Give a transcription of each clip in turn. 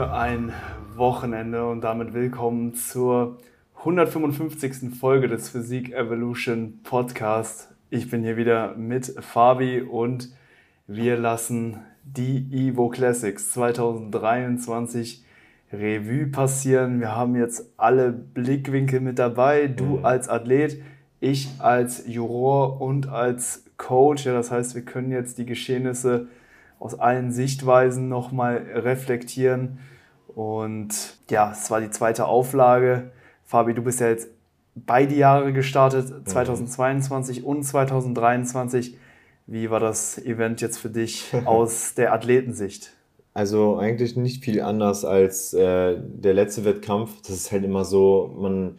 Für ein Wochenende und damit willkommen zur 155. Folge des Physik Evolution Podcast. Ich bin hier wieder mit Fabi und wir lassen die Evo Classics 2023 Revue passieren. Wir haben jetzt alle Blickwinkel mit dabei. Du mhm. als Athlet, ich als Juror und als Coach. Ja, das heißt, wir können jetzt die Geschehnisse aus allen Sichtweisen nochmal reflektieren. Und ja, es war die zweite Auflage. Fabi, du bist ja jetzt beide Jahre gestartet, 2022 mhm. und 2023. Wie war das Event jetzt für dich aus der Athletensicht? Also eigentlich nicht viel anders als äh, der letzte Wettkampf. Das ist halt immer so, man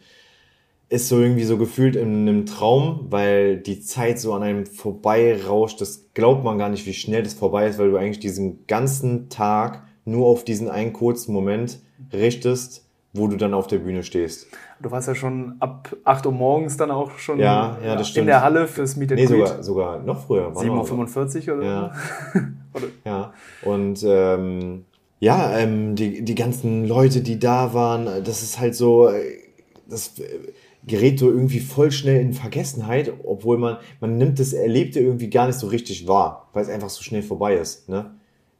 ist so irgendwie so gefühlt in einem Traum, weil die Zeit so an einem vorbei rauscht. Das glaubt man gar nicht, wie schnell das vorbei ist, weil du eigentlich diesen ganzen Tag nur auf diesen einen kurzen Moment richtest, wo du dann auf der Bühne stehst. Du warst ja schon ab 8 Uhr morgens dann auch schon ja, ja, in der Halle fürs Meet and Nee, sogar, sogar noch früher. 7.45 Uhr oder ja. oder? Ja, und ähm, ja, ähm, die, die ganzen Leute, die da waren, das ist halt so, das gerät so irgendwie voll schnell in Vergessenheit, obwohl man, man nimmt das Erlebte irgendwie gar nicht so richtig wahr, weil es einfach so schnell vorbei ist. Ne?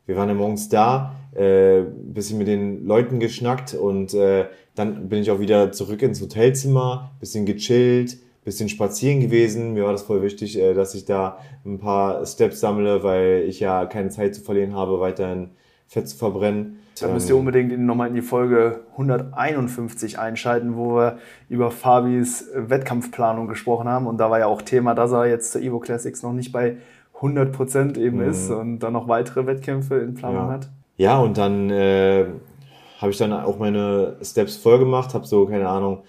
Wir waren ja morgens da, äh, bisschen mit den Leuten geschnackt und äh, dann bin ich auch wieder zurück ins Hotelzimmer, bisschen gechillt, bisschen spazieren gewesen. Mir war das voll wichtig, äh, dass ich da ein paar Steps sammle, weil ich ja keine Zeit zu verlieren habe, weiterhin Fett zu verbrennen. Da müsst ihr unbedingt nochmal in die Folge 151 einschalten, wo wir über Fabis Wettkampfplanung gesprochen haben. Und da war ja auch Thema, dass er jetzt zur Evo Classics noch nicht bei 100 Prozent eben mhm. ist und dann noch weitere Wettkämpfe in Planung ja. hat. Ja, und dann äh, habe ich dann auch meine Steps voll gemacht, habe so, keine Ahnung,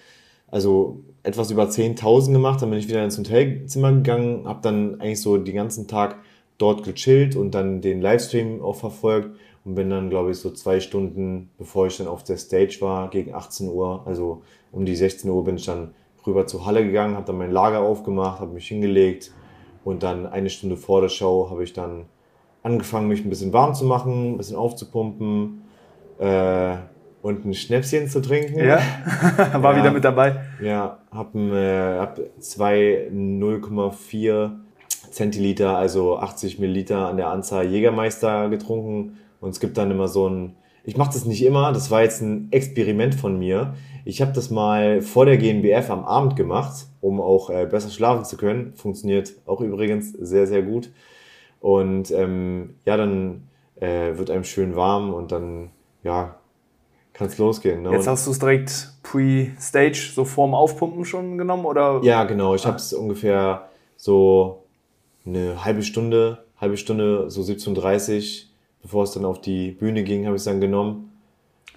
also etwas über 10.000 gemacht, dann bin ich wieder ins Hotelzimmer gegangen, habe dann eigentlich so den ganzen Tag dort gechillt und dann den Livestream auch verfolgt und bin dann, glaube ich, so zwei Stunden, bevor ich dann auf der Stage war, gegen 18 Uhr, also um die 16 Uhr bin ich dann rüber zur Halle gegangen, habe dann mein Lager aufgemacht, habe mich hingelegt und dann eine Stunde vor der Show habe ich dann angefangen, mich ein bisschen warm zu machen, ein bisschen aufzupumpen äh, und ein Schnäpschen zu trinken. Ja, war ja, wieder mit dabei. Ja, habe äh, hab zwei 0,4 Zentiliter, also 80 Milliliter an der Anzahl Jägermeister getrunken und es gibt dann immer so ein, ich mache das nicht immer, das war jetzt ein Experiment von mir. Ich habe das mal vor der GNBF am Abend gemacht, um auch äh, besser schlafen zu können. Funktioniert auch übrigens sehr, sehr gut. Und ähm, ja, dann äh, wird einem schön warm und dann, ja, kann es losgehen. Ne? Jetzt hast du es direkt pre-Stage, so vorm Aufpumpen schon genommen, oder? Ja, genau. Ich ah. habe es ungefähr so eine halbe Stunde, halbe Stunde, so 17.30 bevor es dann auf die Bühne ging, habe ich es dann genommen.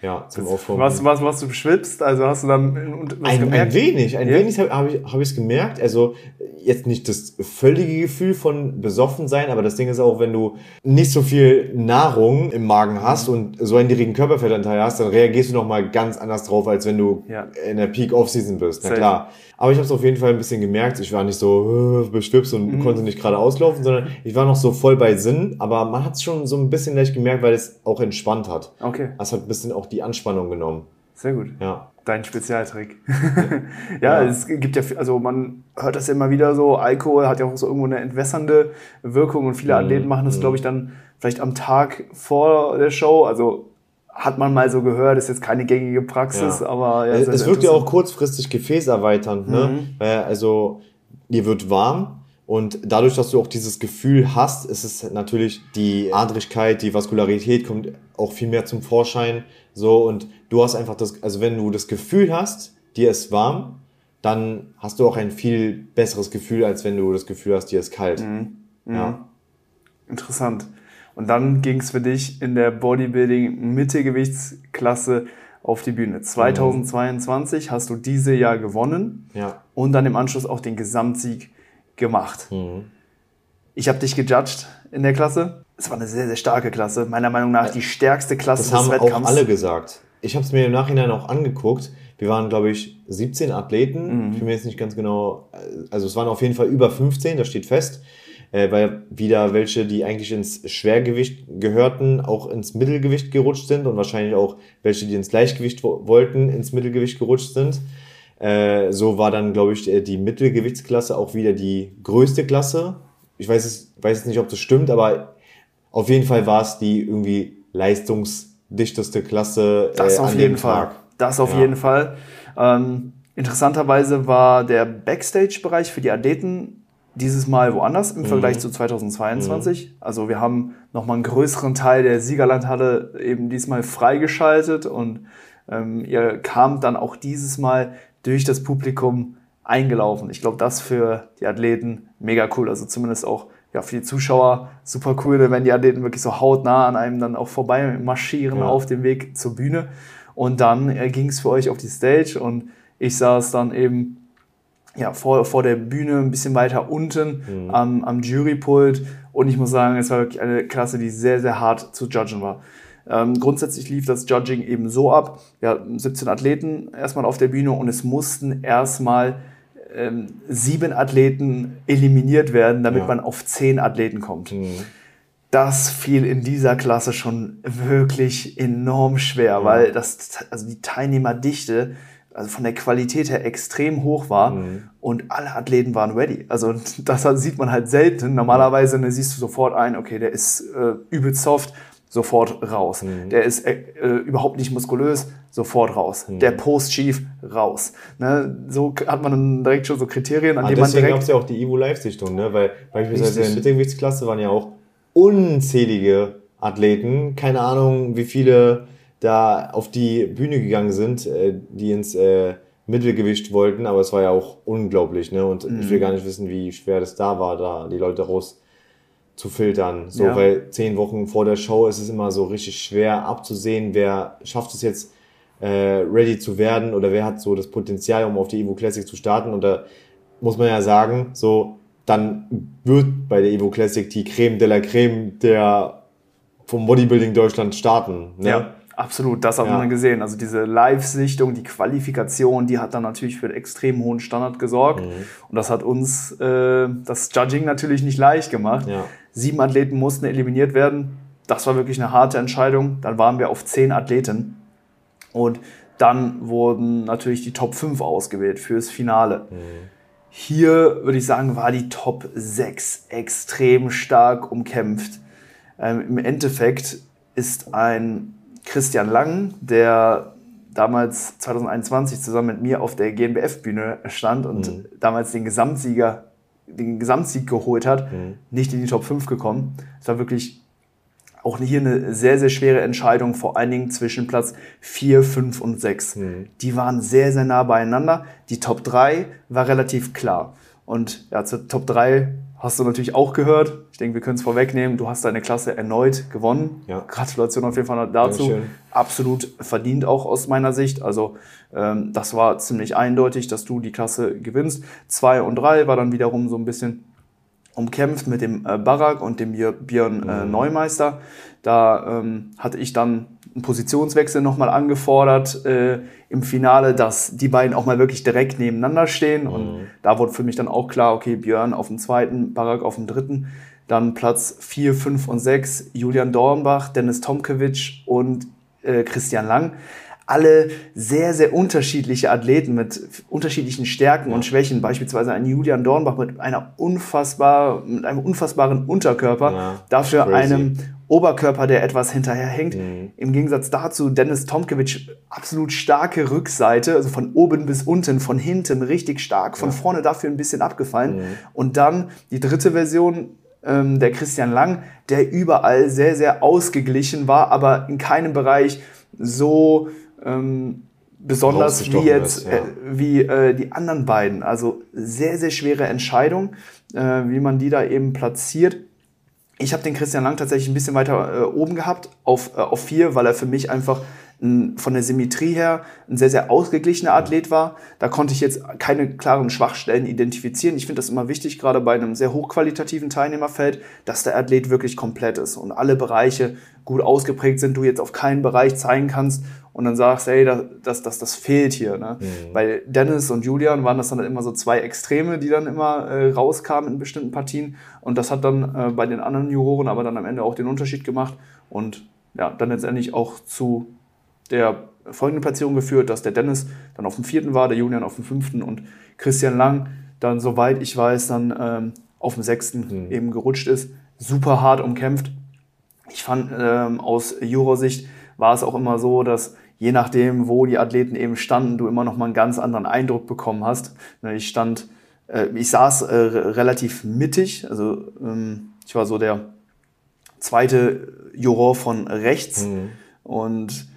Ja, zum Aufwärmen. Was, was, was du beschwipst? Also hast du dann was ein, gemerkt? Ein wenig, ein ja. wenig habe hab ich es hab gemerkt. Also jetzt nicht das völlige Gefühl von besoffen sein, aber das Ding ist auch, wenn du nicht so viel Nahrung im Magen hast mhm. und so einen niedrigen Körperfettanteil hast, dann reagierst du nochmal ganz anders drauf, als wenn du ja. in der Peak Off-Season bist. Na klar. Aber ich habe es auf jeden Fall ein bisschen gemerkt. Ich war nicht so äh, beschwipst und mhm. konnte nicht gerade auslaufen, sondern ich war noch so voll bei Sinn. Aber man hat es schon so ein bisschen leicht gemerkt, weil es auch entspannt hat. Okay. Es hat ein bisschen auch die Anspannung genommen. Sehr gut. Ja. Dein Spezialtrick. ja, ja, es gibt ja, also man hört das ja immer wieder so, Alkohol hat ja auch so irgendwo eine entwässernde Wirkung und viele mhm. Athleten machen das, mhm. glaube ich, dann vielleicht am Tag vor der Show. Also hat man mal so gehört, ist jetzt keine gängige Praxis, ja. aber ja, es, es wirkt ja auch kurzfristig gefäßerweiternd, ne? Mhm. Weil also dir wird warm und dadurch, dass du auch dieses Gefühl hast, ist es natürlich die Adrigkeit, die Vaskularität kommt auch viel mehr zum Vorschein. So und du hast einfach das, also wenn du das Gefühl hast, dir ist warm, dann hast du auch ein viel besseres Gefühl, als wenn du das Gefühl hast, dir ist kalt. Mhm. Ja. Mhm. Interessant. Und dann ging es für dich in der Bodybuilding-Mittelgewichtsklasse auf die Bühne. 2022 mhm. hast du diese Jahr gewonnen ja. und dann im Anschluss auch den Gesamtsieg gemacht. Mhm. Ich habe dich gejudged in der Klasse. Es war eine sehr, sehr starke Klasse. Meiner Meinung nach die stärkste Klasse das des Wettkampfs. Das haben auch alle gesagt. Ich habe es mir im Nachhinein auch angeguckt. Wir waren, glaube ich, 17 Athleten. Mhm. Ich bin mir jetzt nicht ganz genau. Also es waren auf jeden Fall über 15, das steht fest. Äh, weil wieder welche, die eigentlich ins Schwergewicht gehörten, auch ins Mittelgewicht gerutscht sind und wahrscheinlich auch welche, die ins Leichtgewicht wo wollten, ins Mittelgewicht gerutscht sind. Äh, so war dann, glaube ich, äh, die Mittelgewichtsklasse auch wieder die größte Klasse. Ich weiß es, weiß jetzt nicht, ob das stimmt, aber auf jeden Fall war es die irgendwie leistungsdichteste Klasse. Äh, das auf jeden Fall. Das auf ja. jeden Fall. Ähm, interessanterweise war der Backstage-Bereich für die Athleten dieses Mal woanders im mhm. Vergleich zu 2022. Mhm. Also wir haben nochmal einen größeren Teil der Siegerlandhalle eben diesmal freigeschaltet und ähm, ihr kamt dann auch dieses Mal durch das Publikum eingelaufen. Ich glaube, das für die Athleten mega cool. Also zumindest auch ja, für die Zuschauer super cool, wenn die Athleten wirklich so hautnah an einem dann auch vorbei marschieren ja. auf dem Weg zur Bühne. Und dann äh, ging es für euch auf die Stage und ich saß dann eben ja, vor, vor der Bühne ein bisschen weiter unten mhm. am, am Jurypult. Und ich muss sagen, es war wirklich eine Klasse, die sehr, sehr hart zu judgen war. Ähm, grundsätzlich lief das Judging eben so ab. Ja, 17 Athleten erstmal auf der Bühne und es mussten erstmal ähm, sieben Athleten eliminiert werden, damit ja. man auf zehn Athleten kommt. Mhm. Das fiel in dieser Klasse schon wirklich enorm schwer, ja. weil das, also die Teilnehmerdichte also von der Qualität her extrem hoch war mhm. und alle Athleten waren ready. Also das sieht man halt selten. Normalerweise ne, siehst du sofort ein, okay, der ist äh, übelst soft, sofort raus. Mhm. Der ist äh, äh, überhaupt nicht muskulös, sofort raus. Mhm. Der Post Chief raus. Ne? So hat man dann direkt schon so Kriterien, an ah, denen man direkt... Deswegen gab es ja auch die Evo Live-Sichtung, ne? weil beispielsweise in der Mittelgewichtsklasse waren ja auch unzählige Athleten, keine Ahnung, wie viele da auf die Bühne gegangen sind, äh, die ins äh, Mittelgewicht wollten, aber es war ja auch unglaublich, ne? Und mhm. ich will gar nicht wissen, wie schwer das da war, da die Leute raus zu filtern. So, ja. weil zehn Wochen vor der Show ist es immer so richtig schwer abzusehen, wer schafft es jetzt äh, ready zu werden oder wer hat so das Potenzial, um auf die Evo Classic zu starten. Und da muss man ja sagen, so, dann wird bei der Evo Classic die Creme de la Creme der vom Bodybuilding Deutschland starten. Ne? Ja. Absolut, das hat ja. man gesehen. Also diese Live-Sichtung, die Qualifikation, die hat dann natürlich für einen extrem hohen Standard gesorgt. Mhm. Und das hat uns äh, das Judging natürlich nicht leicht gemacht. Ja. Sieben Athleten mussten eliminiert werden. Das war wirklich eine harte Entscheidung. Dann waren wir auf zehn Athleten. Und dann wurden natürlich die Top 5 ausgewählt fürs Finale. Mhm. Hier würde ich sagen, war die Top 6 extrem stark umkämpft. Ähm, Im Endeffekt ist ein Christian Lang, der damals 2021 zusammen mit mir auf der GNBF-Bühne stand und mhm. damals den Gesamtsieger, den Gesamtsieg geholt hat, mhm. nicht in die Top 5 gekommen. Es war wirklich auch hier eine sehr, sehr schwere Entscheidung, vor allen Dingen zwischen Platz 4, 5 und 6. Mhm. Die waren sehr, sehr nah beieinander. Die Top 3 war relativ klar. Und ja, zur Top 3 hast du natürlich auch gehört. Ich denke, wir können es vorwegnehmen. Du hast deine Klasse erneut gewonnen. Ja. Gratulation auf jeden Fall dazu. Dankeschön. Absolut verdient auch aus meiner Sicht. Also ähm, das war ziemlich eindeutig, dass du die Klasse gewinnst. Zwei und drei war dann wiederum so ein bisschen umkämpft mit dem äh, Barak und dem Björn äh, mhm. Neumeister. Da ähm, hatte ich dann einen Positionswechsel nochmal angefordert äh, im Finale, dass die beiden auch mal wirklich direkt nebeneinander stehen. Mhm. Und da wurde für mich dann auch klar, okay, Björn auf dem zweiten, Barak auf dem dritten. Dann Platz 4, 5 und 6, Julian Dornbach, Dennis Tomkewitsch und äh, Christian Lang alle sehr, sehr unterschiedliche Athleten mit unterschiedlichen Stärken und Schwächen. Beispielsweise ein Julian Dornbach mit einer unfassbar, mit einem unfassbaren Unterkörper, ja, dafür crazy. einem Oberkörper, der etwas hinterherhängt. Mhm. Im Gegensatz dazu Dennis Tomkewitsch absolut starke Rückseite, also von oben bis unten, von hinten richtig stark, von ja. vorne dafür ein bisschen abgefallen. Mhm. Und dann die dritte Version, ähm, der Christian Lang, der überall sehr, sehr ausgeglichen war, aber in keinem Bereich so ähm, besonders wie jetzt ist, ja. äh, wie äh, die anderen beiden. Also sehr, sehr schwere Entscheidung, äh, wie man die da eben platziert. Ich habe den Christian Lang tatsächlich ein bisschen weiter äh, oben gehabt, auf, äh, auf vier, weil er für mich einfach ein, von der Symmetrie her ein sehr, sehr ausgeglichener Athlet war. Da konnte ich jetzt keine klaren Schwachstellen identifizieren. Ich finde das immer wichtig, gerade bei einem sehr hochqualitativen Teilnehmerfeld, dass der Athlet wirklich komplett ist und alle Bereiche gut ausgeprägt sind, du jetzt auf keinen Bereich zeigen kannst und dann sagst, ey, das, das, das, das fehlt hier. Ne? Mhm. Bei Dennis und Julian waren das dann immer so zwei Extreme, die dann immer äh, rauskamen in bestimmten Partien. Und das hat dann äh, bei den anderen Juroren aber dann am Ende auch den Unterschied gemacht und ja, dann letztendlich auch zu der folgenden Platzierung geführt, dass der Dennis dann auf dem vierten war, der Julian auf dem fünften und Christian Lang dann, soweit ich weiß, dann ähm, auf dem sechsten mhm. eben gerutscht ist. Super hart umkämpft. Ich fand ähm, aus Jurorsicht war es auch immer so, dass je nachdem, wo die Athleten eben standen, du immer noch mal einen ganz anderen Eindruck bekommen hast. Ne, ich stand, äh, ich saß äh, relativ mittig, also ähm, ich war so der zweite Juror von rechts mhm. und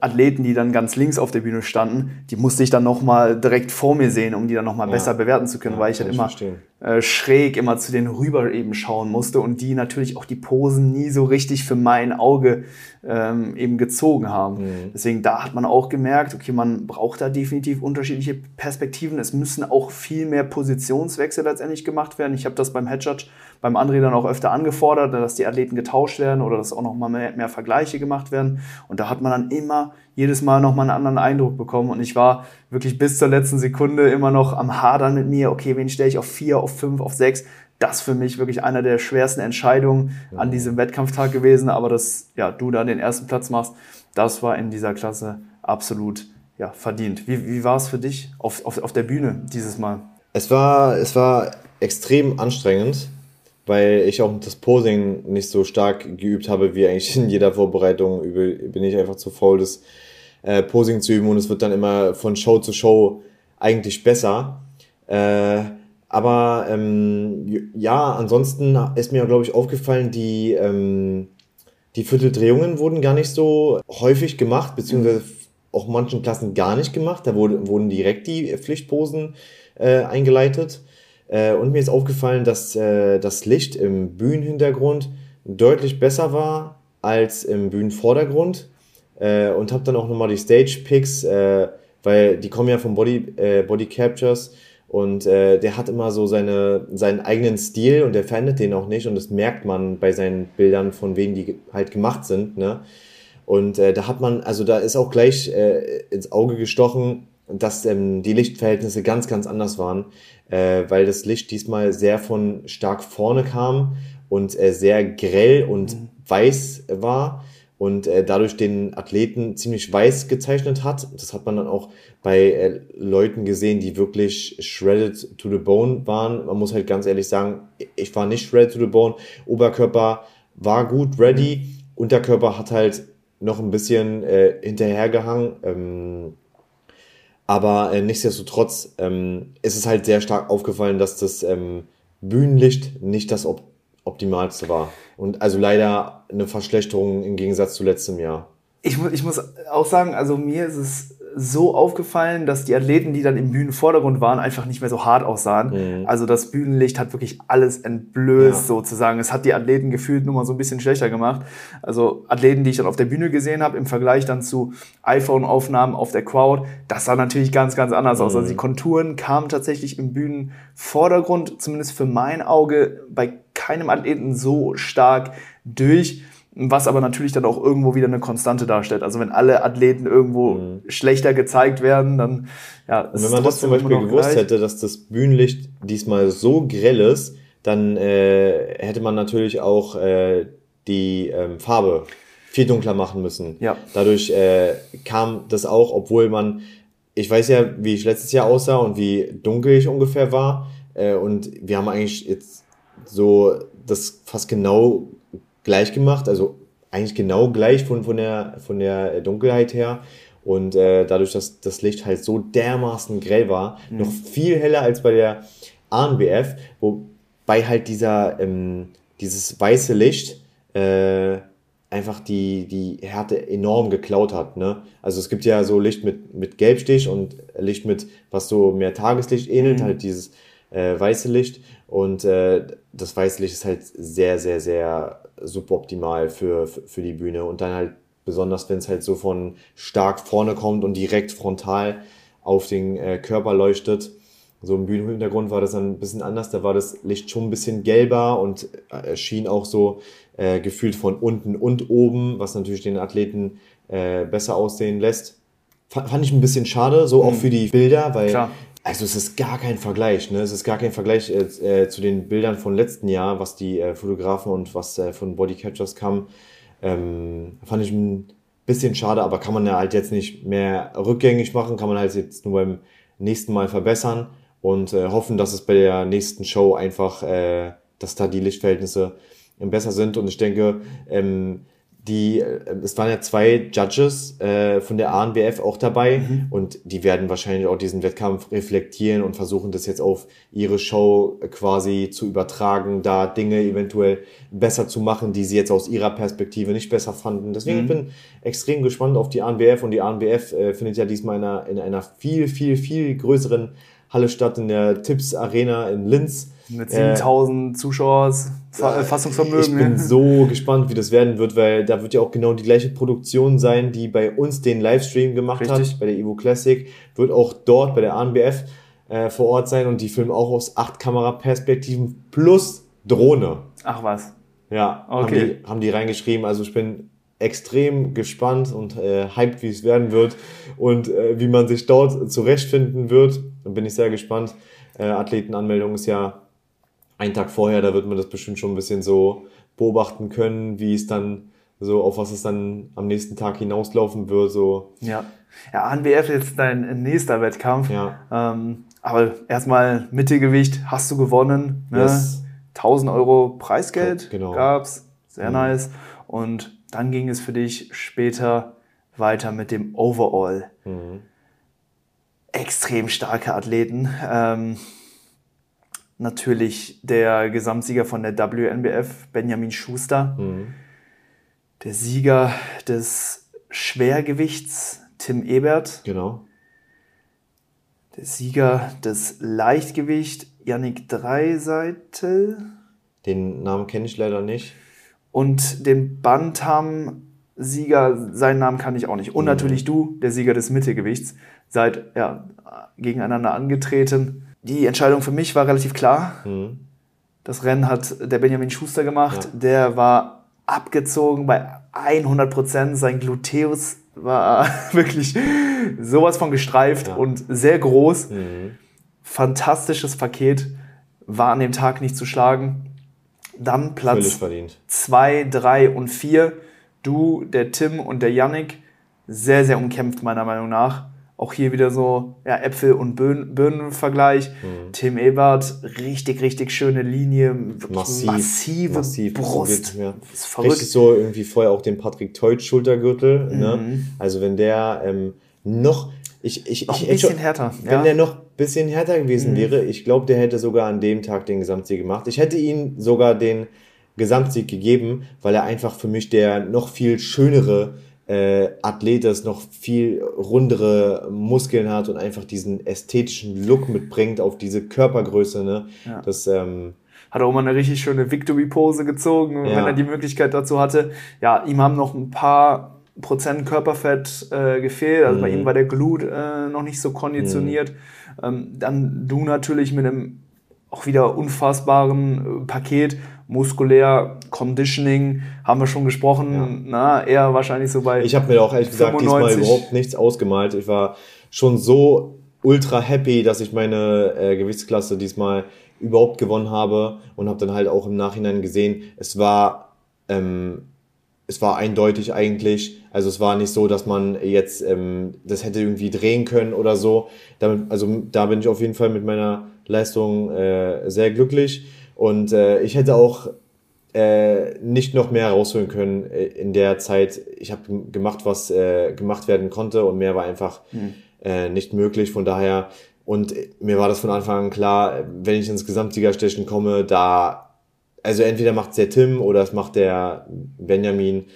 Athleten, die dann ganz links auf der Bühne standen, die musste ich dann nochmal direkt vor mir sehen, um die dann nochmal ja. besser bewerten zu können, ja, weil ich halt immer äh, schräg immer zu denen rüber eben schauen musste und die natürlich auch die Posen nie so richtig für mein Auge ähm, eben gezogen haben. Mhm. Deswegen da hat man auch gemerkt, okay, man braucht da definitiv unterschiedliche Perspektiven. Es müssen auch viel mehr Positionswechsel letztendlich gemacht werden. Ich habe das beim Headjudge beim André dann auch öfter angefordert, dass die Athleten getauscht werden oder dass auch noch mal mehr, mehr Vergleiche gemacht werden. Und da hat man dann immer jedes Mal noch mal einen anderen Eindruck bekommen. Und ich war wirklich bis zur letzten Sekunde immer noch am Hadern mit mir. Okay, wen stelle ich auf vier, auf fünf, auf sechs? Das für mich wirklich einer der schwersten Entscheidungen an diesem Wettkampftag gewesen. Aber dass ja, du da den ersten Platz machst, das war in dieser Klasse absolut ja, verdient. Wie, wie war es für dich auf, auf, auf der Bühne dieses Mal? Es war, es war extrem anstrengend weil ich auch das Posing nicht so stark geübt habe, wie eigentlich in jeder Vorbereitung. Bin ich einfach zu faul, das äh, Posing zu üben und es wird dann immer von Show zu Show eigentlich besser. Äh, aber ähm, ja, ansonsten ist mir, glaube ich, aufgefallen, die, ähm, die Vierteldrehungen wurden gar nicht so häufig gemacht, beziehungsweise auch manchen Klassen gar nicht gemacht. Da wurde, wurden direkt die Pflichtposen äh, eingeleitet. Äh, und mir ist aufgefallen, dass äh, das Licht im Bühnenhintergrund deutlich besser war als im Bühnenvordergrund. Äh, und habe dann auch nochmal die Stage-Picks, äh, weil die kommen ja von Body, äh, Body Captures. Und äh, der hat immer so seine, seinen eigenen Stil und der verändert den auch nicht. Und das merkt man bei seinen Bildern, von wem die halt gemacht sind. Ne? Und da hat man, also da ist auch gleich ins Auge gestochen, dass ähm, die Lichtverhältnisse ganz, ganz anders waren äh, weil das Licht diesmal sehr von stark vorne kam und äh, sehr grell und mhm. weiß war und äh, dadurch den Athleten ziemlich weiß gezeichnet hat. Das hat man dann auch bei äh, Leuten gesehen, die wirklich shredded to the bone waren. Man muss halt ganz ehrlich sagen, ich war nicht shredded to the bone. Oberkörper war gut ready, mhm. Unterkörper hat halt noch ein bisschen äh, hinterhergehangen. Ähm, aber äh, nichtsdestotrotz ähm, ist es halt sehr stark aufgefallen, dass das ähm, Bühnenlicht nicht das op optimalste war. Und also leider eine Verschlechterung im Gegensatz zu letztem Jahr. Ich, mu ich muss auch sagen, also mir ist es so aufgefallen, dass die Athleten, die dann im Bühnenvordergrund waren, einfach nicht mehr so hart aussahen. Mhm. Also das Bühnenlicht hat wirklich alles entblößt ja. sozusagen. Es hat die Athleten gefühlt nur mal so ein bisschen schlechter gemacht. Also Athleten, die ich dann auf der Bühne gesehen habe, im Vergleich dann zu iPhone-Aufnahmen auf der Crowd, das sah natürlich ganz, ganz anders mhm. aus. Also die Konturen kamen tatsächlich im Bühnenvordergrund, zumindest für mein Auge, bei keinem Athleten so stark durch was aber natürlich dann auch irgendwo wieder eine Konstante darstellt. Also wenn alle Athleten irgendwo mhm. schlechter gezeigt werden, dann ja. Und wenn man das zum Beispiel gewusst gleich. hätte, dass das Bühnenlicht diesmal so grell ist, dann äh, hätte man natürlich auch äh, die ähm, Farbe viel dunkler machen müssen. Ja. Dadurch äh, kam das auch, obwohl man, ich weiß ja, wie ich letztes Jahr aussah und wie dunkel ich ungefähr war. Äh, und wir haben eigentlich jetzt so das fast genau gleich gemacht, also eigentlich genau gleich von, von, der, von der Dunkelheit her. Und äh, dadurch, dass das Licht halt so dermaßen grell war, mhm. noch viel heller als bei der ANBF, wobei halt dieser, ähm, dieses weiße Licht äh, einfach die, die Härte enorm geklaut hat. Ne? Also es gibt ja so Licht mit, mit Gelbstich und Licht mit, was so mehr Tageslicht ähnelt, mhm. halt dieses äh, weiße Licht. Und äh, das weiße Licht ist halt sehr, sehr, sehr suboptimal für, für, die Bühne. Und dann halt besonders wenn es halt so von stark vorne kommt und direkt frontal auf den äh, Körper leuchtet. So im Bühnenhintergrund war das dann ein bisschen anders, da war das Licht schon ein bisschen gelber und äh, schien auch so äh, gefühlt von unten und oben, was natürlich den Athleten äh, besser aussehen lässt. Fand, fand ich ein bisschen schade, so auch mhm. für die Bilder, weil Klar. Also es ist gar kein Vergleich, ne? Es ist gar kein Vergleich äh, äh, zu den Bildern von letzten Jahr, was die äh, Fotografen und was äh, von Bodycatchers kam. Ähm, fand ich ein bisschen schade, aber kann man ja halt jetzt nicht mehr rückgängig machen, kann man halt jetzt nur beim nächsten Mal verbessern und äh, hoffen, dass es bei der nächsten Show einfach, äh, dass da die Lichtverhältnisse besser sind. Und ich denke, ähm, die, äh, es waren ja zwei Judges äh, von der ANBF auch dabei mhm. und die werden wahrscheinlich auch diesen Wettkampf reflektieren und versuchen das jetzt auf ihre Show quasi zu übertragen, da Dinge eventuell besser zu machen, die sie jetzt aus ihrer Perspektive nicht besser fanden. Deswegen mhm. bin ich extrem gespannt auf die ANBF und die ANBF äh, findet ja diesmal in einer, in einer viel, viel, viel größeren Halle statt, in der Tipps Arena in Linz. Mit 7000 äh, Zuschauers, Fassungsvermögen. Ich bin so gespannt, wie das werden wird, weil da wird ja auch genau die gleiche Produktion sein, die bei uns den Livestream gemacht Richtig. hat, bei der Evo Classic, wird auch dort bei der ANBF äh, vor Ort sein und die filmen auch aus acht Kameraperspektiven plus Drohne. Ach was. Ja, okay. haben, die, haben die reingeschrieben. Also ich bin extrem gespannt und äh, hyped, wie es werden wird und äh, wie man sich dort zurechtfinden wird. Dann bin ich sehr gespannt. Äh, Athletenanmeldung ist ja einen Tag vorher, da wird man das bestimmt schon ein bisschen so beobachten können, wie es dann so, auf was es dann am nächsten Tag hinauslaufen wird. So. Ja. Ja, ANBF ist dein nächster Wettkampf. Ja. Ähm, aber erstmal Mittelgewicht hast du gewonnen. Ne? Yes. 1000 Euro Preisgeld genau. gab's. Sehr mhm. nice. Und dann ging es für dich später weiter mit dem Overall. Mhm. Extrem starke Athleten. Ähm, natürlich der Gesamtsieger von der WNBF, Benjamin Schuster. Mhm. Der Sieger des Schwergewichts, Tim Ebert. Genau. Der Sieger des Leichtgewicht, Yannick Dreiseitel. Den Namen kenne ich leider nicht. Und den Bantam-Sieger, seinen Namen kann ich auch nicht. Und natürlich du, der Sieger des Mittelgewichts, seid ja, gegeneinander angetreten die Entscheidung für mich war relativ klar. Mhm. Das Rennen hat der Benjamin Schuster gemacht. Ja. Der war abgezogen bei 100 Prozent. Sein Gluteus war wirklich sowas von gestreift ja. und sehr groß. Mhm. Fantastisches Paket. War an dem Tag nicht zu schlagen. Dann Platz 2, 3 und 4. Du, der Tim und der Yannick. Sehr, sehr umkämpft, meiner Meinung nach. Auch hier wieder so ja, Äpfel- und Birnen-Vergleich. Mhm. Tim Ebert, richtig, richtig schöne Linie. Massiv, massive massiv, Brust. Ja. Ist verrückt. Richtig so irgendwie vorher auch den Patrick Teut Schultergürtel. Ne? Mhm. Ne? Also wenn der ähm, noch... Ich, ich, noch ich, ein bisschen härter. Wenn ja. der noch ein bisschen härter gewesen mhm. wäre, ich glaube, der hätte sogar an dem Tag den Gesamtsieg gemacht. Ich hätte ihm sogar den Gesamtsieg gegeben, weil er einfach für mich der noch viel schönere äh, Athlet ist, noch viel rundere Muskeln hat und einfach diesen ästhetischen Look mitbringt auf diese Körpergröße. Ne? Ja. Das ähm, hat auch mal eine richtig schöne Victory-Pose gezogen, ja. wenn er die Möglichkeit dazu hatte. Ja, ihm haben noch ein paar Prozent Körperfett äh, gefehlt. Also mhm. bei ihm war der Glut äh, noch nicht so konditioniert. Mhm. Ähm, dann du natürlich mit einem auch wieder unfassbaren äh, Paket muskulär, Conditioning, haben wir schon gesprochen, ja. na, eher wahrscheinlich so bei. Ich habe mir auch ehrlich 95. gesagt diesmal überhaupt nichts ausgemalt. Ich war schon so ultra happy, dass ich meine äh, Gewichtsklasse diesmal überhaupt gewonnen habe und habe dann halt auch im Nachhinein gesehen, es war ähm, es war eindeutig eigentlich. Also es war nicht so, dass man jetzt ähm, das hätte irgendwie drehen können oder so. Damit, also da bin ich auf jeden Fall mit meiner Leistung äh, sehr glücklich. Und äh, ich hätte auch äh, nicht noch mehr rausholen können äh, in der Zeit. Ich habe gemacht, was äh, gemacht werden konnte und mehr war einfach mhm. äh, nicht möglich. Von daher, und mir war das von Anfang an klar, wenn ich ins Gesamtsiegerstechen komme, da, also entweder macht es der Tim oder es macht der Benjamin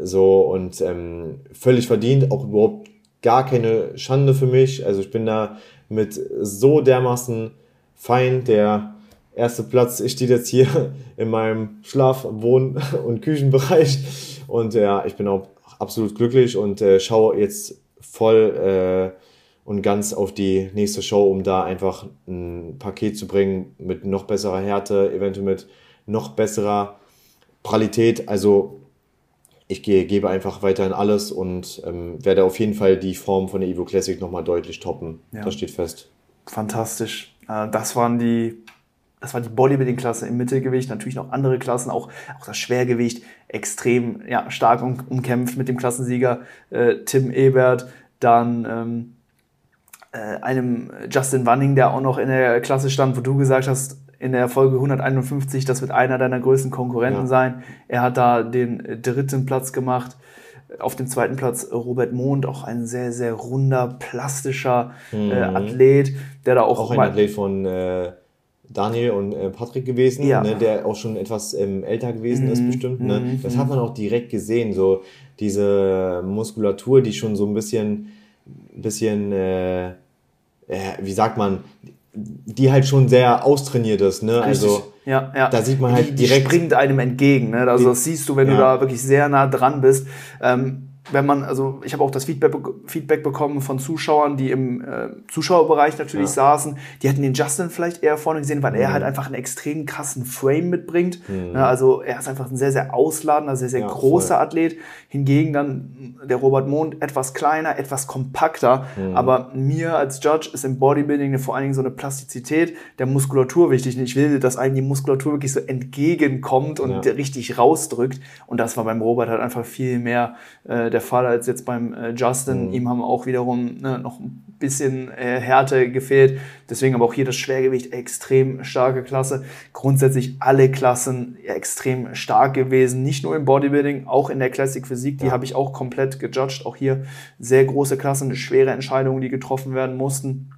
so und ähm, völlig verdient, auch überhaupt gar keine Schande für mich. Also ich bin da mit so dermaßen fein, der erste Platz steht jetzt hier in meinem Schlaf-, Wohn- und Küchenbereich. Und ja, ich bin auch absolut glücklich und äh, schaue jetzt voll äh, und ganz auf die nächste Show, um da einfach ein Paket zu bringen mit noch besserer Härte, eventuell mit noch besserer Pralität. Also ich gehe, gebe einfach weiterhin alles und ähm, werde auf jeden Fall die Form von der Evo Classic nochmal deutlich toppen. Ja. Das steht fest. Fantastisch. Äh, das waren die, das war die Bodybuilding-Klasse im Mittelgewicht, natürlich noch andere Klassen, auch, auch das Schwergewicht extrem ja, stark um, umkämpft mit dem Klassensieger äh, Tim Ebert, dann ähm, äh, einem Justin Wanning, der auch noch in der Klasse stand, wo du gesagt hast, in der Folge 151, das wird einer deiner größten Konkurrenten ja. sein. Er hat da den dritten Platz gemacht. Auf dem zweiten Platz Robert Mond, auch ein sehr, sehr runder, plastischer äh, mhm. äh, Athlet, der da auch. Auch ein Athlet von äh, Daniel und äh, Patrick gewesen, ja. ne, der auch schon etwas ähm, älter gewesen mhm. ist, bestimmt. Ne? Mhm. Das hat man auch direkt gesehen, so diese Muskulatur, die schon so ein bisschen, bisschen, äh, äh wie sagt man, die halt schon sehr austrainiert ist, ne? Also ja, ja. Da sieht man halt die, die direkt. springt einem entgegen, ne? Also das siehst du, wenn ja. du da wirklich sehr nah dran bist. Ähm, wenn man, also ich habe auch das Feedback, Feedback bekommen von Zuschauern, die im äh, Zuschauerbereich natürlich ja. saßen, die hätten den Justin vielleicht eher vorne gesehen, weil mhm. er halt einfach einen extrem krassen Frame mitbringt. Mhm. Ne, also er ist einfach ein sehr, sehr ausladender, sehr, sehr ja, großer voll. Athlet. Hingegen dann der Robert Mond etwas kleiner, etwas kompakter. Mhm. Aber mir als Judge ist im Bodybuilding vor allen Dingen so eine Plastizität der Muskulatur wichtig. Ich will, dass einem die Muskulatur wirklich so entgegenkommt und ja. richtig rausdrückt. Und das war beim Robert halt einfach viel mehr äh, der Fall als jetzt beim äh, Justin. Mhm. Ihm haben auch wiederum ne, noch ein bisschen äh, Härte gefehlt. Deswegen aber auch hier das Schwergewicht extrem starke Klasse. Grundsätzlich alle Klassen extrem stark gewesen. Nicht nur im Bodybuilding, auch in der Classic Physik. Die ja. habe ich auch komplett gejudged. Auch hier sehr große Klassen, schwere Entscheidungen, die getroffen werden mussten.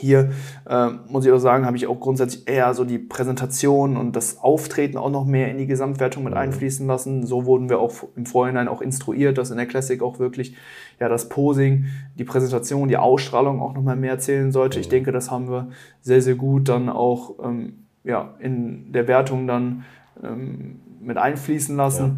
Hier äh, muss ich auch sagen, habe ich auch grundsätzlich eher so die Präsentation und das Auftreten auch noch mehr in die Gesamtwertung mit mhm. einfließen lassen. So wurden wir auch im Vorhinein auch instruiert, dass in der Classic auch wirklich ja das Posing, die Präsentation, die Ausstrahlung auch noch mal mehr zählen sollte. Ich mhm. denke, das haben wir sehr sehr gut dann auch ähm, ja in der Wertung dann ähm, mit einfließen lassen. Ja.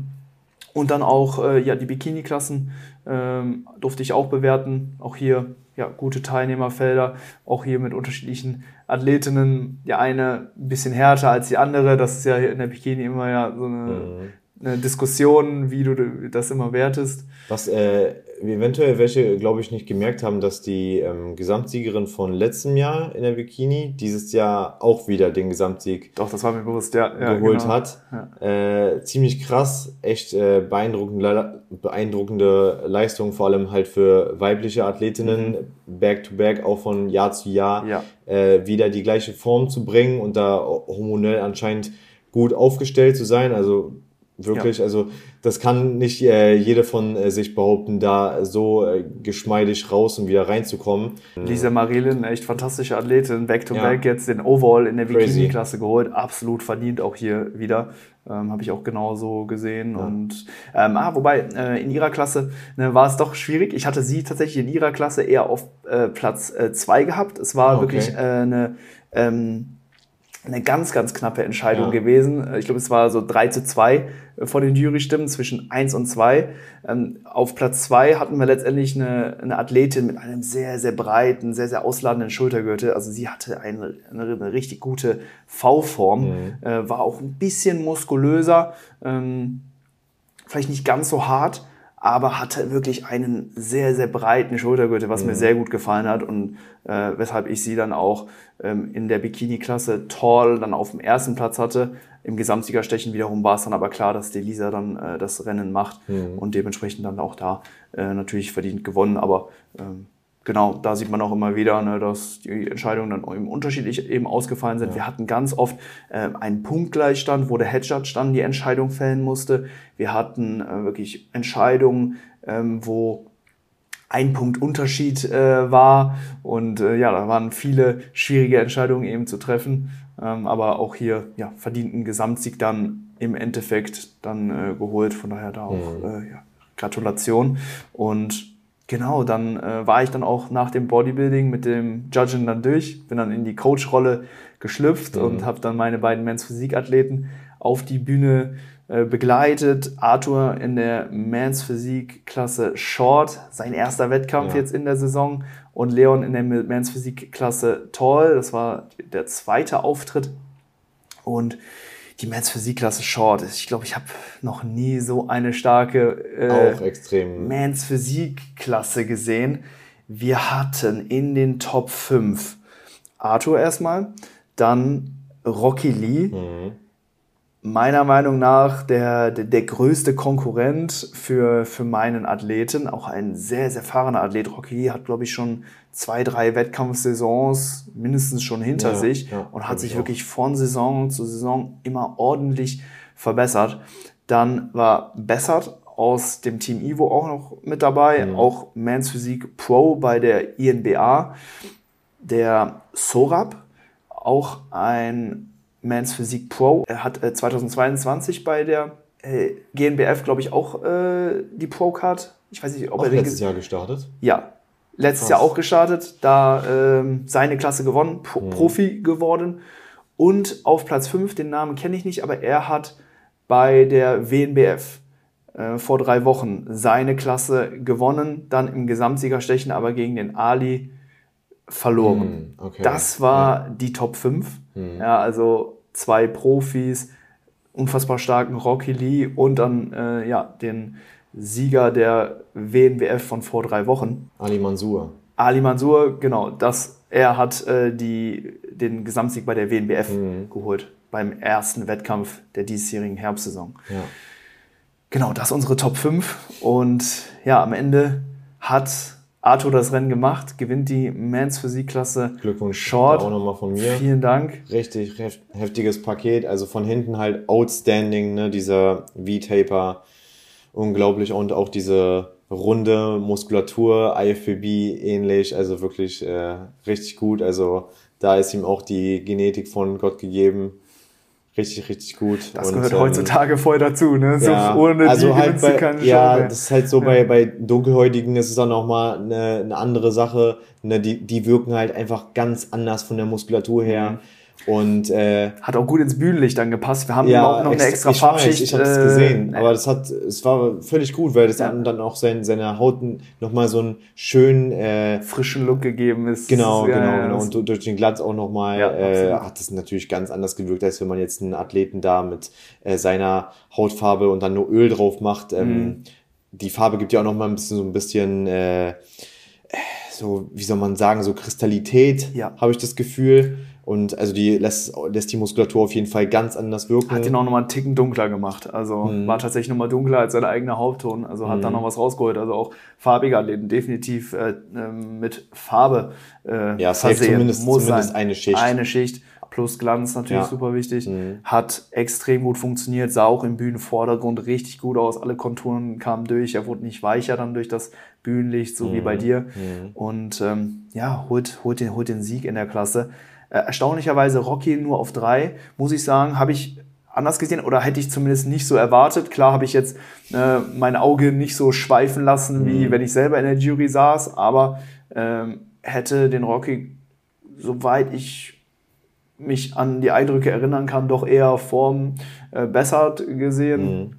Und dann auch äh, ja die Bikini-Klassen ähm, durfte ich auch bewerten. Auch hier ja, gute Teilnehmerfelder, auch hier mit unterschiedlichen Athletinnen. Die eine ein bisschen härter als die andere, das ist ja in der Bikini immer ja so eine, mhm eine Diskussion, wie du das immer wertest. Was äh, eventuell welche, glaube ich, nicht gemerkt haben, dass die ähm, Gesamtsiegerin von letztem Jahr in der Bikini dieses Jahr auch wieder den Gesamtsieg Doch, das war mir bewusst, ja, ja geholt genau. hat. Ja. Äh, ziemlich krass, echt äh, beeindruckende, beeindruckende Leistung, vor allem halt für weibliche Athletinnen, mhm. back to back, auch von Jahr zu Jahr, ja. äh, wieder die gleiche Form zu bringen und da hormonell anscheinend gut aufgestellt zu sein. Also Wirklich, ja. also das kann nicht äh, jeder von äh, sich behaupten, da so äh, geschmeidig raus und wieder reinzukommen. Lisa Marilyn, echt fantastische Athletin, back-to-back ja. jetzt den Overall in der Bikini-Klasse geholt, absolut verdient auch hier wieder. Ähm, Habe ich auch genauso gesehen. Ja. Und ähm, ah, wobei äh, in ihrer Klasse ne, war es doch schwierig. Ich hatte sie tatsächlich in ihrer Klasse eher auf äh, Platz 2 äh, gehabt. Es war okay. wirklich äh, eine ähm, eine ganz, ganz knappe Entscheidung ja. gewesen. Ich glaube, es war so 3 zu 2 von den Jurystimmen zwischen 1 und 2. Ähm, auf Platz 2 hatten wir letztendlich eine, eine Athletin mit einem sehr, sehr breiten, sehr, sehr ausladenden Schultergürtel. Also sie hatte eine, eine, richtig gute V-Form, mhm. äh, war auch ein bisschen muskulöser, ähm, vielleicht nicht ganz so hart, aber hatte wirklich einen sehr, sehr breiten Schultergürtel, was mhm. mir sehr gut gefallen hat und äh, weshalb ich sie dann auch ähm, in der Bikini-Klasse tall dann auf dem ersten Platz hatte. Im Gesamtsiegerstechen wiederum war es dann aber klar, dass die Lisa dann äh, das Rennen macht mhm. und dementsprechend dann auch da äh, natürlich verdient gewonnen, aber ähm, genau, da sieht man auch immer wieder, ne, dass die Entscheidungen dann eben unterschiedlich eben ausgefallen sind. Ja. Wir hatten ganz oft äh, einen Punktgleichstand, wo der Headjudge dann die Entscheidung fällen musste. Wir hatten äh, wirklich Entscheidungen, ähm, wo ein Punkt Unterschied äh, war und äh, ja, da waren viele schwierige Entscheidungen eben zu treffen, ähm, aber auch hier ja verdienten Gesamtsieg dann im Endeffekt dann äh, geholt. Von daher da auch mhm. äh, ja, Gratulation und Genau, dann äh, war ich dann auch nach dem Bodybuilding mit dem Judging dann durch, bin dann in die Coach-Rolle geschlüpft mhm. und habe dann meine beiden Men's Physik-Athleten auf die Bühne äh, begleitet. Arthur in der Mans Physik Klasse Short, sein erster Wettkampf Ja. jetzt in der Saison. Und Leon in der Mans Physik Klasse Tall, das war der zweite Auftritt. Und die Mans Physik Klasse Short, ich glaube, ich habe noch nie so eine starke äh, Auch extrem. Mans Physik-Klasse gesehen. Wir hatten in den Top 5 Arthur erstmal, dann Rocky Lee, Mhm. Meiner Meinung nach der, der, der größte Konkurrent für, für meinen Athleten. Auch ein sehr, sehr erfahrener Athlet. Rocky hat, glaube ich, schon zwei, drei Wettkampfsaisons mindestens schon hinter Ja, sich ja, und hat sich auch. wirklich von Saison zu Saison immer ordentlich verbessert. Dann war Bessert aus dem Team Ivo auch noch mit dabei, Mhm. auch Mans Physik Pro bei der INBA. Der Sorab, auch ein Mans Physik Pro. Er hat äh, 2022 bei der äh, GNBF, glaube ich, auch äh, die Pro-Card. Ich weiß nicht, ob Auch er letztes Jahr gestartet. ja, letztes Krass. Jahr auch gestartet, da ähm, seine Klasse gewonnen, Pro Mhm. Profi geworden. Und auf Platz 5, den Namen kenne ich nicht, aber er hat bei der WNBF äh, vor drei Wochen seine Klasse gewonnen, dann im Gesamtsiegerstechen aber gegen den Ali verloren. Hm, okay. Das war die Top 5. Mhm. Ja, also zwei Profis, unfassbar starken Rocky Lee und dann äh, ja, den Sieger der WNBF von vor drei Wochen. Ali Mansour. Ali Mansour, genau, das, er hat äh, die, den Gesamtsieg bei der WNBF Mhm. geholt, beim ersten Wettkampf der diesjährigen Herbstsaison. Ja. Genau, das ist unsere Top 5. Und ja, am Ende hat Arthur das Rennen gemacht, gewinnt die Mans Physikklasse Glückwunsch Short. auch nochmal von mir. Vielen Dank. Richtig hef- heftiges Paket. Also von hinten halt outstanding, ne? Dieser V-Taper. Unglaublich. Und auch diese runde Muskulatur, IFBB ähnlich. Also wirklich äh, richtig gut. Also da ist ihm auch die Genetik von Gott gegeben. Richtig, richtig gut. Das Und, gehört ähm, heutzutage voll dazu, ne? So ja, ohne also die halt bei, keine ja, Show das ist halt so bei, bei Dunkelhäutigen ist es dann auch mal eine, eine andere Sache. Ne, die, die wirken halt einfach ganz anders von der Muskulatur her. Mhm. Und äh, Hat auch gut ins Bühnenlicht dann gepasst. Wir haben ja, auch noch eine ex- extra ich Farbschicht. Weiß, ich habe es äh, gesehen, aber das hat, es war völlig gut, weil das Ja. dann, auch sein, seiner Haut nochmal so einen schönen, äh, frischen Look gegeben ist. genau, ja, genau, genau, und du- durch den Glanz auch nochmal, Ja, äh, hat das natürlich ganz anders gewirkt, als wenn man jetzt einen Athleten da mit äh, seiner Hautfarbe und dann nur Öl drauf macht. Ähm, Mhm. Die Farbe gibt ja auch nochmal ein bisschen, so ein bisschen, äh, so, wie soll man sagen, so Kristallität, Ja. habe ich das Gefühl. Und also die lässt, lässt die Muskulatur auf jeden Fall ganz anders wirken. Hat ihn auch nochmal einen Ticken dunkler gemacht. Also Mhm. war tatsächlich nochmal dunkler als sein eigener Hauptton. Also hat da Mhm. noch was rausgeholt. Also auch farbige Athleten definitiv äh, ähm, mit Farbe äh, Ja, safe versehen. zumindest- Muss zumindest sein. eine Schicht. Eine Schicht plus Glanz natürlich Ja. super wichtig. Mhm. Hat extrem gut funktioniert, sah auch im Bühnenvordergrund richtig gut aus. Alle Konturen kamen durch. Er wurde nicht weicher dann durch das Bühnenlicht, so wie bei dir. Mhm. Und ähm, ja, holt, holt, den, holt den Sieg in der Klasse. Äh, erstaunlicherweise Rocky nur auf drei, muss ich sagen, habe ich anders gesehen oder hätte ich zumindest nicht so erwartet. Klar habe ich jetzt äh, mein Auge nicht so schweifen lassen, wie Mhm. wenn ich selber in der Jury saß, aber ähm, hätte den Rocky, soweit ich mich an die Eindrücke erinnern kann, doch eher vorm äh, Bessert gesehen. Mhm.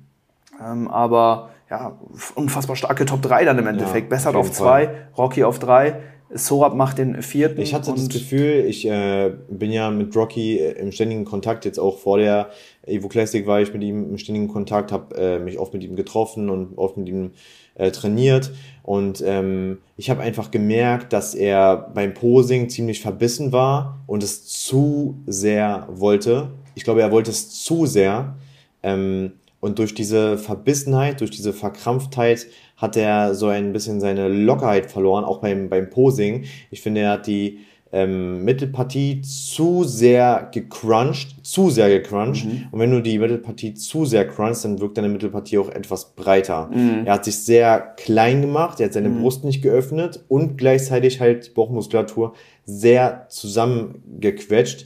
Ähm, aber ja, unfassbar starke Top 3 dann im Endeffekt. auf Bessert auf 2, Rocky auf 3, Sorab macht den vierten. Ich hatte das Gefühl, ich äh, bin ja mit Rocky äh, im ständigen Kontakt. Jetzt auch vor der Evo Classic war ich mit ihm im ständigen Kontakt, habe äh, mich oft mit ihm getroffen und oft mit ihm äh, trainiert. Und ähm, ich habe einfach gemerkt, dass er beim Posing ziemlich verbissen war und es zu sehr wollte. Ich glaube, er wollte es zu sehr. Ähm, und durch diese Verbissenheit, durch diese Verkrampftheit hat er so ein bisschen seine Lockerheit verloren, auch beim, beim Posing. Ich finde, er hat die ähm, Mittelpartie zu sehr gecrunched, zu sehr gecrunched. Mhm. Und wenn du die Mittelpartie zu sehr crunchst, dann wirkt deine Mittelpartie auch etwas breiter. Mhm. Er hat sich sehr klein gemacht, er hat seine Mhm. Brust nicht geöffnet und gleichzeitig halt die Bauchmuskulatur sehr zusammengequetscht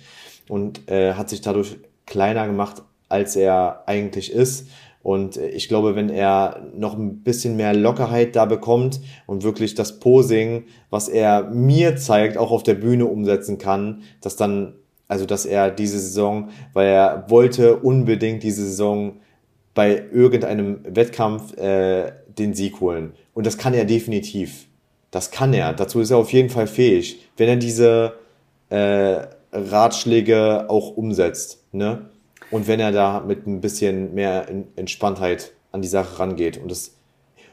und äh, hat sich dadurch kleiner gemacht, als er eigentlich ist. Und äh, ich glaube, wenn er noch ein bisschen mehr Lockerheit da bekommt und wirklich das Posing, was er mir zeigt, auch auf der Bühne umsetzen kann, dass dann, also dass er diese Saison, weil er wollte unbedingt diese Saison bei irgendeinem Wettkampf äh, den Sieg holen. Und das kann er definitiv. Das kann er. Dazu ist er auf jeden Fall fähig. Wenn er diese äh, Ratschläge auch umsetzt. Ne? Und wenn er da mit ein bisschen mehr Entspanntheit an die Sache rangeht. Und, das,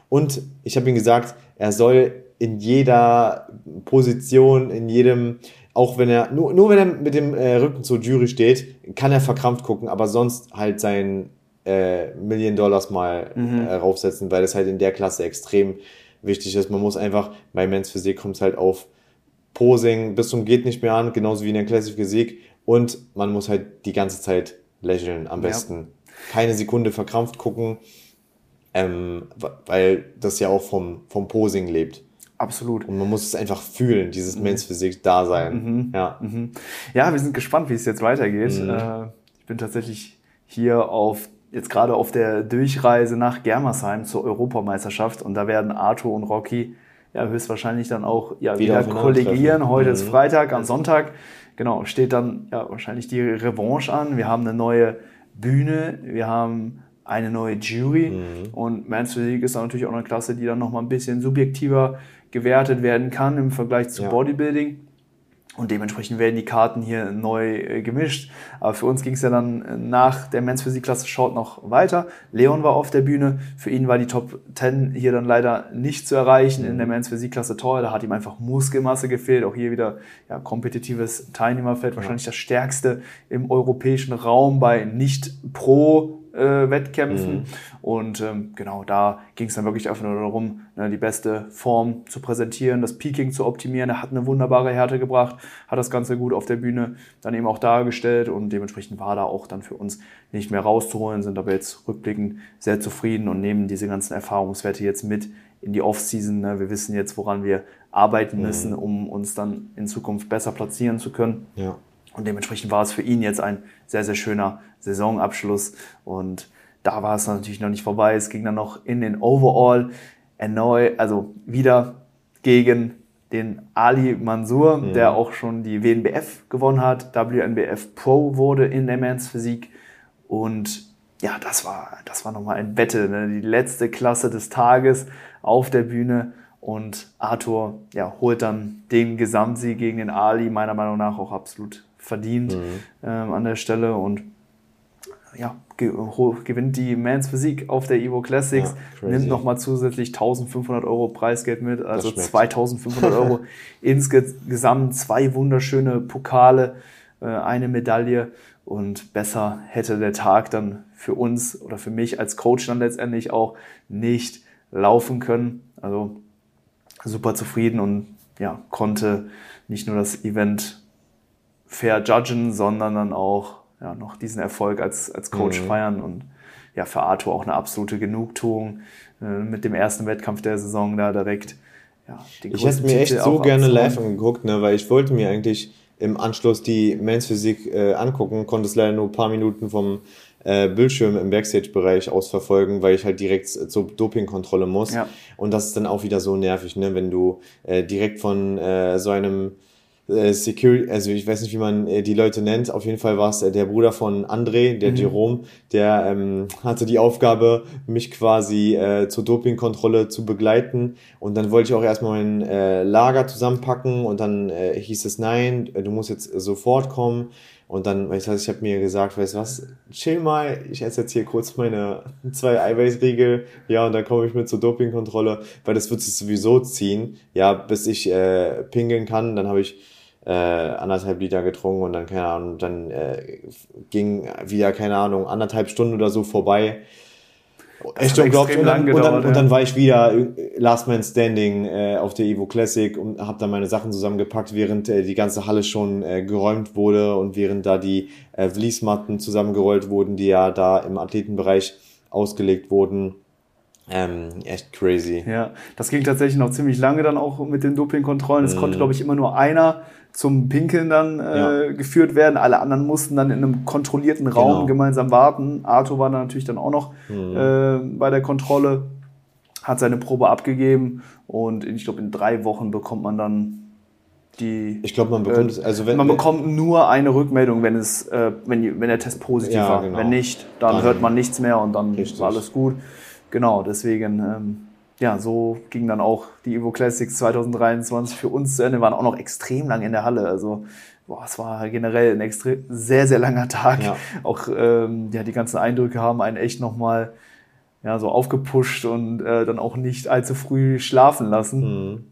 und ich habe ihm gesagt, er soll in jeder Position, in jedem, auch wenn er, nur, nur wenn er mit dem äh, Rücken zur Jury steht, kann er verkrampft gucken, aber sonst halt sein äh, Million Dollars mal mhm. äh, raufsetzen, weil das halt in der Klasse extrem wichtig ist. Man muss einfach, bei Men's Physik kommt es halt auf Posing bis zum geht nicht mehr an, genauso wie in der Classic Physik. Und man muss halt die ganze Zeit lächeln am besten. Ja. Keine Sekunde verkrampft gucken, ähm, weil das ja auch vom, vom Posing lebt. Absolut. Und man muss es einfach fühlen, dieses mhm. Men's Physik da sein. Mhm. Ja. Mhm. ja, wir sind gespannt, wie es jetzt weitergeht. Mhm. Äh, ich bin tatsächlich hier auf jetzt gerade auf der Durchreise nach Germersheim zur Europameisterschaft und da werden Arthur und Rocky ja höchstwahrscheinlich dann auch ja, wieder, wieder kollegieren. Heute mhm. ist Freitag, am Sonntag genau steht dann ja wahrscheinlich die Revanche an. Wir haben eine neue Bühne, wir haben eine neue Jury mhm. und Men's Physik ist dann natürlich auch eine Klasse, die dann noch mal ein bisschen subjektiver gewertet werden kann im Vergleich zu ja. Bodybuilding. Und dementsprechend werden die Karten hier neu äh, gemischt. Aber für uns ging es ja dann äh, nach der Men's Physik Klasse Short noch weiter. Leon war auf der Bühne. Für ihn war die Top 10 hier dann leider nicht zu erreichen in der Men's Physik Klasse Tor. Da hat ihm einfach Muskelmasse gefehlt. Auch hier wieder ja, kompetitives Teilnehmerfeld. Wahrscheinlich das stärkste im europäischen Raum bei nicht pro äh, Wettkämpfen. Mhm. Und ähm, genau, da ging es dann wirklich einfach nur darum, ne, die beste Form zu präsentieren, das Peaking zu optimieren. Er hat eine wunderbare Härte gebracht, hat das Ganze gut auf der Bühne dann eben auch dargestellt und dementsprechend war da auch dann für uns nicht mehr rauszuholen, sind aber jetzt rückblickend sehr zufrieden und nehmen diese ganzen Erfahrungswerte jetzt mit in die Offseason. Ne? Wir wissen jetzt, woran wir arbeiten mhm. müssen, um uns dann in Zukunft besser platzieren zu können. Ja. Und dementsprechend war es für ihn jetzt ein sehr, sehr schöner Saisonabschluss. Und da war es natürlich noch nicht vorbei. Es ging dann noch in den Overall erneut, also wieder gegen den Ali Mansour, mhm. der auch schon die WNBF gewonnen hat, WNBF Pro wurde in der Men's Physik. Und ja, das war, das war nochmal ein Wette, ne? die letzte Klasse des Tages auf der Bühne. Und Arthur ja, holt dann den Gesamtsieg gegen den Ali, meiner Meinung nach auch absolut verdient mhm. ähm, an der Stelle und ja, ge gewinnt die Mans Physik auf der Evo Classics, ja, nimmt nochmal zusätzlich 1500 Euro Preisgeld mit, also 2500 Euro insgesamt, zwei wunderschöne Pokale, äh, eine Medaille und besser hätte der Tag dann für uns oder für mich als Coach dann letztendlich auch nicht laufen können. Also super zufrieden und ja, konnte nicht nur das Event fair judgen, sondern dann auch ja, noch diesen Erfolg als, als Coach mhm. feiern und ja, für Arthur auch eine absolute Genugtuung äh, mit dem ersten Wettkampf der Saison da direkt. Ja, ich hätte mir echt so gerne live angeguckt, ne, weil ich wollte mir eigentlich im Anschluss die Men's Physik äh, angucken, konnte es leider nur ein paar Minuten vom äh, Bildschirm im Backstage-Bereich ausverfolgen, weil ich halt direkt zur Dopingkontrolle muss. Ja. Und das ist dann auch wieder so nervig, ne, wenn du äh, direkt von äh, so einem äh, Security, also ich weiß nicht, wie man äh, die Leute nennt. Auf jeden Fall war es äh, der Bruder von André, der mhm. Jerome, der ähm, hatte die Aufgabe, mich quasi äh, zur Dopingkontrolle zu begleiten. Und dann wollte ich auch erstmal mein äh, Lager zusammenpacken und dann äh, hieß es, nein, du musst jetzt sofort kommen. Und dann, weißt du, ich habe mir gesagt, weißt du was, chill mal, ich esse jetzt hier kurz meine zwei Eiweißriegel, ja, und dann komme ich mit zur Dopingkontrolle, weil das wird sich sowieso ziehen, ja, bis ich äh, pingeln kann, dann habe ich äh, anderthalb Liter getrunken und dann, keine Ahnung, dann äh, ging wieder, keine Ahnung, anderthalb Stunden oder so vorbei. Echt unglaublich. Und, dann, gedauert, und, dann, und dann war ich wieder Last Man Standing äh, auf der Evo Classic und habe dann meine Sachen zusammengepackt, während äh, die ganze Halle schon äh, geräumt wurde und während da die äh, Fließmatten zusammengerollt wurden, die ja da im Athletenbereich ausgelegt wurden. Ähm, echt crazy. Ja, das ging tatsächlich noch ziemlich lange dann auch mit den Dopingkontrollen. Es mm. konnte, glaube ich, immer nur einer zum Pinkeln dann äh, ja. geführt werden. Alle anderen mussten dann in einem kontrollierten Raum genau. gemeinsam warten. Arthur war dann natürlich dann auch noch mhm. äh, bei der Kontrolle, hat seine Probe abgegeben und ich glaube in drei Wochen bekommt man dann die. Ich glaube, man bekommt äh, es, also wenn man bekommt nur eine Rückmeldung, wenn es, äh, wenn, wenn der Test positiv Ja, war. genau. Wenn nicht, dann, Dann- hört man nichts mehr und dann Richtig. war alles gut. Genau, deswegen, ähm, ja, so ging dann auch die Evo Classics 2023 für uns zu Ende. Wir waren auch noch extrem lang in der Halle. Also, boah, es war generell ein extrem, sehr, sehr langer Tag. Ja. Auch ähm, ja, die ganzen Eindrücke haben einen echt nochmal ja, so aufgepusht und äh, dann auch nicht allzu früh schlafen lassen. Mhm.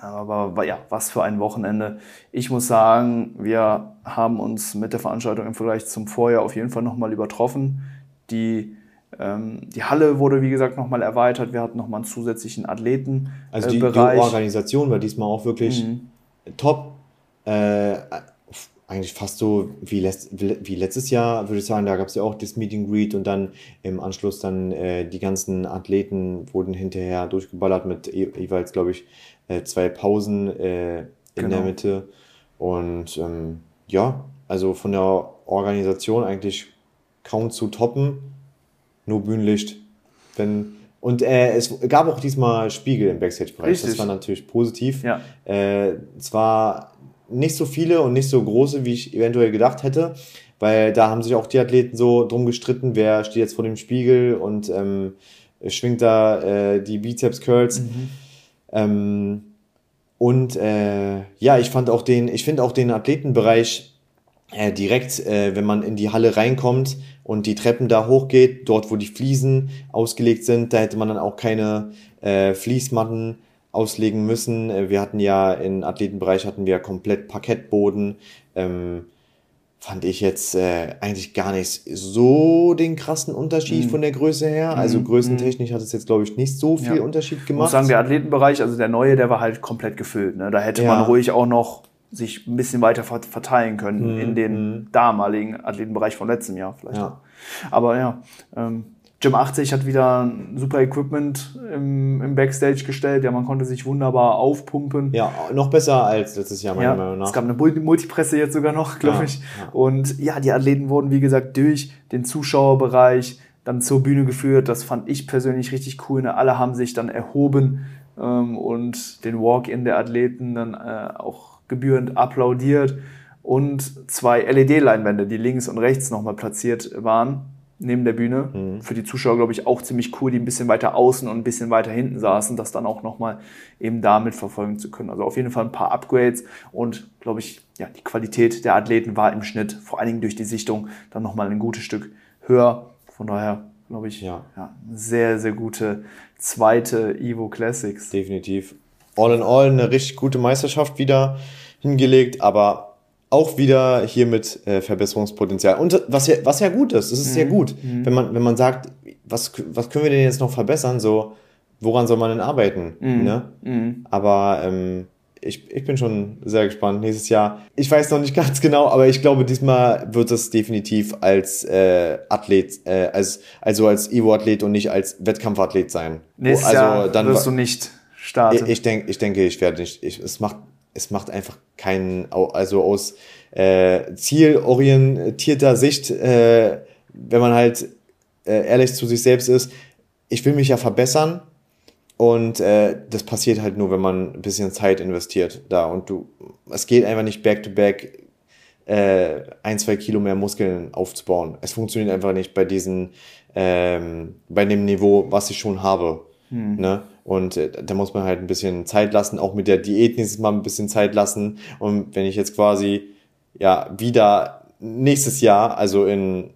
Aber ja, was für ein Wochenende. Ich muss sagen, wir haben uns mit der Veranstaltung im Vergleich zum Vorjahr auf jeden Fall nochmal übertroffen. Die, die Halle wurde, wie gesagt, nochmal erweitert. Wir hatten nochmal einen zusätzlichen Athletenbereich. Also die, die Organisation war diesmal auch wirklich Mhm. top. Äh, eigentlich fast so wie, letzt, wie letztes Jahr, würde ich sagen. Da gab es ja auch das Meet and Greet und dann im Anschluss dann äh, die ganzen Athleten wurden hinterher durchgeballert mit je- jeweils, glaube ich, äh, zwei Pausen äh, in Genau. der Mitte. Und ähm, ja, also von der Organisation eigentlich kaum zu toppen. Nur Bühnenlicht. Wenn, und äh, es gab auch diesmal Spiegel im Backstage-Bereich. Das war natürlich positiv. Ja. Äh, zwar nicht so viele und nicht so große, wie ich eventuell gedacht hätte, weil da haben sich auch die Athleten so drum gestritten, wer steht jetzt vor dem Spiegel und ähm, schwingt da äh, die Bizeps-Curls. Mhm. Ähm, und äh, ja, ich fand auch den, ich finde auch den Athletenbereich äh, direkt, äh, wenn man in die Halle reinkommt und die Treppen da hochgeht, dort wo die Fliesen ausgelegt sind, da hätte man dann auch keine äh, Fließmatten auslegen müssen. Äh, wir hatten ja im Athletenbereich hatten wir komplett Parkettboden. Ähm, fand ich jetzt äh, eigentlich gar nicht so den krassen Unterschied Mhm. von der Größe her. Also Mhm. größentechnisch hat es jetzt, glaube ich, nicht so viel Ja. Unterschied Ich muss gemacht. sagen, der Athletenbereich, also der neue, der war halt komplett gefüllt. Ne? Da hätte Ja. man ruhig auch noch sich ein bisschen weiter vert- verteilen können Mhm, in den mhm. damaligen Athletenbereich von letztem Jahr vielleicht. Ja. Aber ja, ähm, Gym 80 hat wieder ein super Equipment im, im Backstage gestellt. Ja, man konnte sich wunderbar aufpumpen. Ja, noch besser als letztes Jahr, meiner Ja, Meinung nach. es gab eine Multi- Multipresse jetzt sogar noch, glaube Ja, ich. ja. Und ja, die Athleten wurden, wie gesagt, durch den Zuschauerbereich dann zur Bühne geführt. Das fand ich persönlich richtig cool. Ne? Alle haben sich dann erhoben ähm, und den Walk-in der Athleten dann äh, auch gebührend applaudiert. Und zwei LED-Leinwände, die links und rechts nochmal platziert waren, neben der Bühne. Mhm. Für die Zuschauer, glaube ich, auch ziemlich cool, die ein bisschen weiter außen und ein bisschen weiter hinten saßen, das dann auch nochmal eben damit verfolgen zu können. Also auf jeden Fall ein paar Upgrades und, glaube ich, ja, die Qualität der Athleten war im Schnitt, vor allen Dingen durch die Sichtung, dann nochmal ein gutes Stück höher. Von daher, glaube ich, Ja. ja, sehr, sehr gute zweite Evo Classics. Definitiv. All in all eine richtig gute Meisterschaft wieder hingelegt, aber auch wieder hier mit äh, Verbesserungspotenzial. Und was ja, was ja gut ist, es ist ja Mhm. gut, wenn man, wenn man sagt, was, was können wir denn jetzt noch verbessern, so, woran soll man denn arbeiten? Ne? Mhm. Aber ähm, ich, ich bin schon sehr gespannt nächstes Jahr. Ich weiß noch nicht ganz genau, aber ich glaube, diesmal wird es definitiv als äh, Athlet, äh, als, also als Evo-Athlet und nicht als Wettkampfathlet sein. Nächstes also Jahr wirst du nicht starten. ich, ich, denk, ich denke, ich werde nicht. Ich, es, macht, es macht einfach keinen, also aus äh, zielorientierter Sicht, äh, wenn man halt äh, ehrlich zu sich selbst ist, ich will mich ja verbessern und äh, das passiert halt nur, wenn man ein bisschen Zeit investiert da und du, es geht einfach nicht back-to-back äh, ein, zwei Kilo mehr Muskeln aufzubauen. Es funktioniert einfach nicht bei diesen, ähm, bei dem Niveau, was ich schon habe. Ne? Und äh, da muss man halt ein bisschen Zeit lassen, auch mit der Diät nächstes Mal ein bisschen Zeit lassen. Und wenn ich jetzt quasi ja wieder nächstes Jahr, also in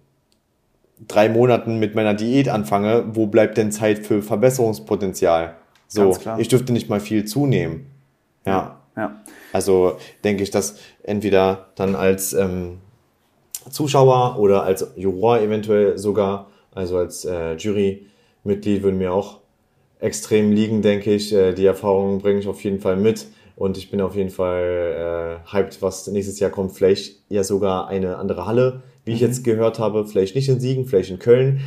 drei Monaten mit meiner Diät anfange, wo bleibt denn Zeit für Verbesserungspotenzial? So, ich dürfte nicht mal viel zunehmen. Ja. ja. Also denke ich, dass entweder dann als ähm, Zuschauer oder als Juror eventuell sogar, also als äh, Jurymitglied würden mir auch extrem liegen, denke ich. Äh, die Erfahrungen bringe ich auf jeden Fall mit und ich bin auf jeden Fall äh, hyped, was nächstes Jahr kommt. Vielleicht ja sogar eine andere Halle, wie ich jetzt gehört habe. Vielleicht nicht in Siegen, vielleicht in Köln.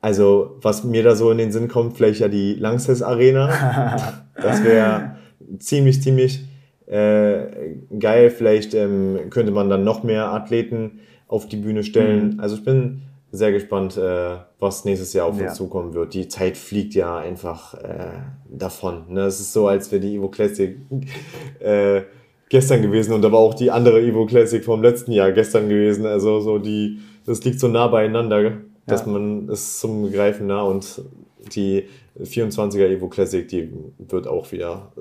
Also, was mir da so in den Sinn kommt, vielleicht ja die Langsess Arena. Das wäre ziemlich, ziemlich äh, geil. Vielleicht ähm, könnte man dann noch mehr Athleten auf die Bühne stellen. Also ich bin sehr gespannt, äh, was nächstes Jahr auf Ja. uns zukommen wird. Die Zeit fliegt ja einfach äh, davon. Ne? Es ist so, als wäre die Evo Classic äh, gestern gewesen und da war auch die andere Evo Classic vom letzten Jahr gestern gewesen. Also so die, das liegt so nah beieinander, dass ja. man es zum Greifen nah und die 24er Evo Classic, die wird auch wieder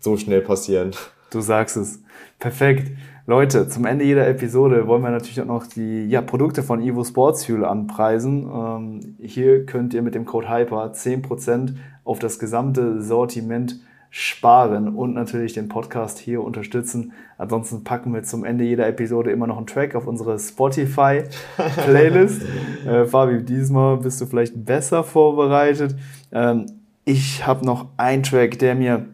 so schnell passieren. Du sagst es. Perfekt. Leute, zum Ende jeder Episode wollen wir natürlich auch noch die ja, Produkte von Evo Sports Fuel anpreisen. Ähm, hier könnt ihr mit dem Code HYPER 10% auf das gesamte Sortiment sparen und natürlich den Podcast hier unterstützen. Ansonsten packen wir zum Ende jeder Episode immer noch einen Track auf unsere Spotify-Playlist. äh, Fabi, diesmal bist du vielleicht besser vorbereitet. Ähm, ich habe noch einen Track, der mir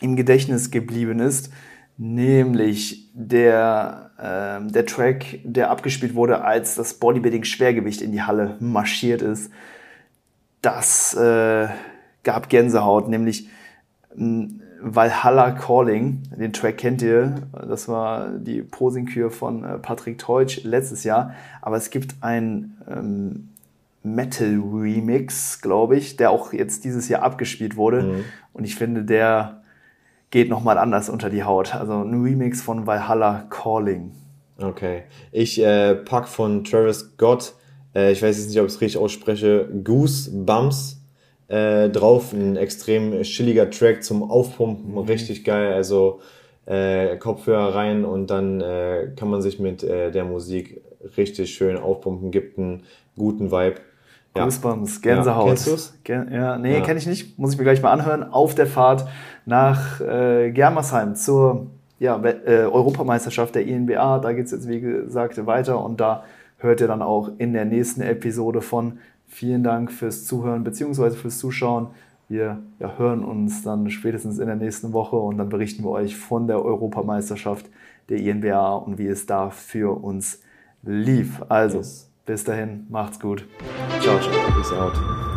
im Gedächtnis geblieben ist, nämlich der, äh, der Track, der abgespielt wurde, als das Bodybuilding-Schwergewicht in die Halle marschiert ist. Das äh, gab Gänsehaut, nämlich Valhalla Calling, den Track kennt ihr, das war die Posing-Kür von äh, Patrick Teutsch letztes Jahr, aber es gibt ein ähm, Metal-Remix, glaube ich, der auch jetzt dieses Jahr abgespielt wurde mhm. und ich finde, der geht nochmal anders unter die Haut, also ein Remix von Valhalla Calling. Okay, ich äh, pack von Travis Scott, äh, ich weiß jetzt nicht, ob ich es richtig ausspreche, Goosebumps äh, drauf. Ein extrem chilliger Track zum Aufpumpen, mhm. richtig geil. Also äh, Kopfhörer rein und dann äh, kann man sich mit äh, der Musik richtig schön aufpumpen, gibt einen guten Vibe. Ja. Goosebumps, Gänsehaut. Ja, kennst du's? ja, nee, ja. kenne ich nicht. Muss ich mir gleich mal anhören. Auf der Fahrt nach äh, Germersheim zur ja, äh, Europameisterschaft der INBA. Da geht es jetzt, wie gesagt, weiter und da hört ihr dann auch in der nächsten Episode von Vielen Dank fürs Zuhören bzw. fürs Zuschauen. Wir ja, hören uns dann spätestens in der nächsten Woche und dann berichten wir euch von der Europameisterschaft der INBA und wie es da für uns lief. Also, yes. Bis dahin, macht's gut. Ciao, ciao. Peace out.